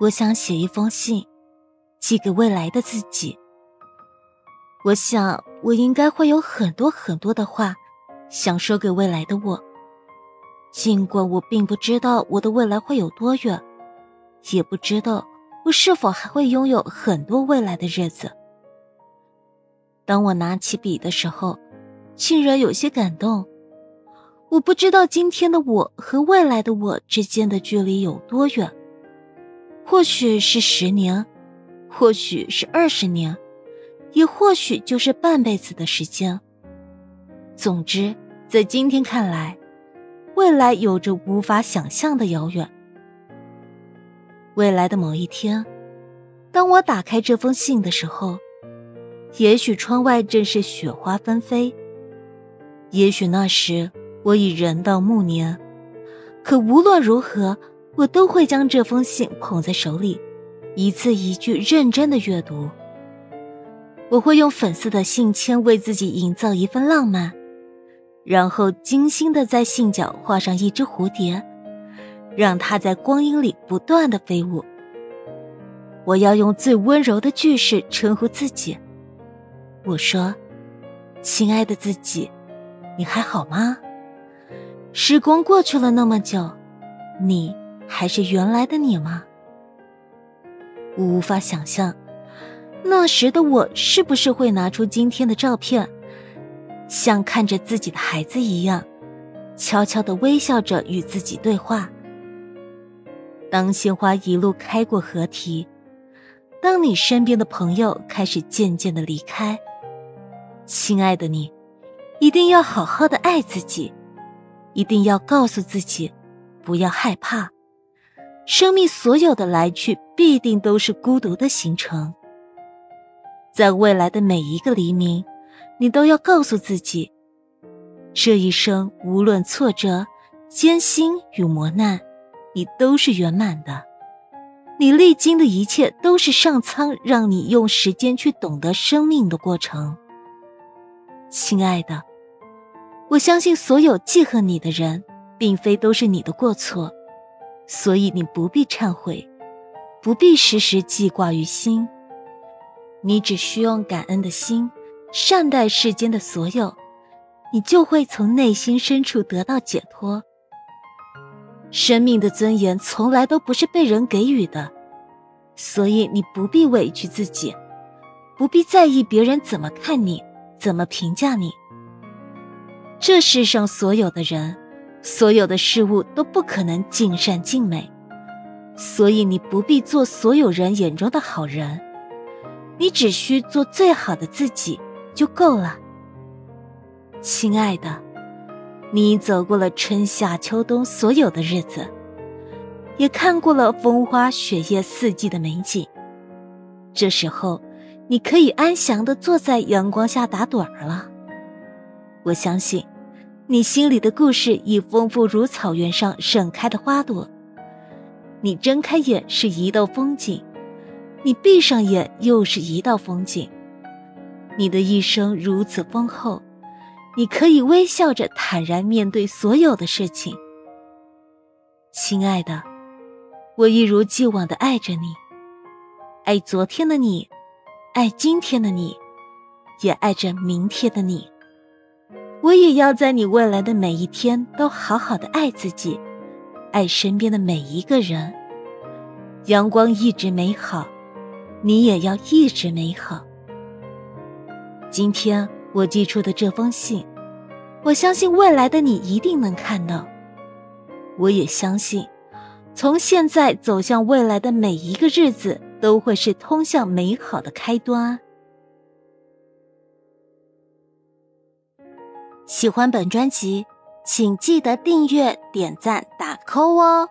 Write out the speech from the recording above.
我想写一封信，寄给未来的自己。我想，我应该会有很多很多的话，想说给未来的我。尽管我并不知道我的未来会有多远，也不知道我是否还会拥有很多未来的日子。当我拿起笔的时候，竟然有些感动。我不知道今天的我和未来的我之间的距离有多远，或许是十年，或许是二十年。也或许就是半辈子的时间。总之，在今天看来，未来有着无法想象的遥远。未来的某一天，当我打开这封信的时候，也许窗外正是雪花纷飞，也许那时我已人到暮年。可无论如何，我都会将这封信捧在手里，一字一句认真的阅读。我会用粉色的信签为自己营造一份浪漫，然后精心的在信角画上一只蝴蝶，让它在光阴里不断的飞舞。我要用最温柔的句式称呼自己，我说：“亲爱的自己，你还好吗？时光过去了那么久，你还是原来的你吗？”我无法想象。那时的我是不是会拿出今天的照片，像看着自己的孩子一样，悄悄的微笑着与自己对话？当鲜花一路开过河堤，当你身边的朋友开始渐渐的离开，亲爱的你，一定要好好的爱自己，一定要告诉自己，不要害怕，生命所有的来去必定都是孤独的行程。在未来的每一个黎明，你都要告诉自己，这一生无论挫折、艰辛与磨难，你都是圆满的。你历经的一切都是上苍让你用时间去懂得生命的过程。亲爱的，我相信所有记恨你的人，并非都是你的过错，所以你不必忏悔，不必时时记挂于心。你只需用感恩的心善待世间的所有，你就会从内心深处得到解脱。生命的尊严从来都不是被人给予的，所以你不必委屈自己，不必在意别人怎么看你，怎么评价你。这世上所有的人，所有的事物都不可能尽善尽美，所以你不必做所有人眼中的好人。你只需做最好的自己就够了，亲爱的。你走过了春夏秋冬所有的日子，也看过了风花雪月四季的美景。这时候，你可以安详的坐在阳光下打盹儿了。我相信，你心里的故事已丰富如草原上盛开的花朵。你睁开眼是一道风景。你闭上眼，又是一道风景。你的一生如此丰厚，你可以微笑着坦然面对所有的事情。亲爱的，我一如既往的爱着你，爱昨天的你，爱今天的你，也爱着明天的你。我也要在你未来的每一天都好好的爱自己，爱身边的每一个人。阳光一直美好。你也要一直美好。今天我寄出的这封信，我相信未来的你一定能看到。我也相信，从现在走向未来的每一个日子，都会是通向美好的开端。喜欢本专辑，请记得订阅、点赞、打 call 哦。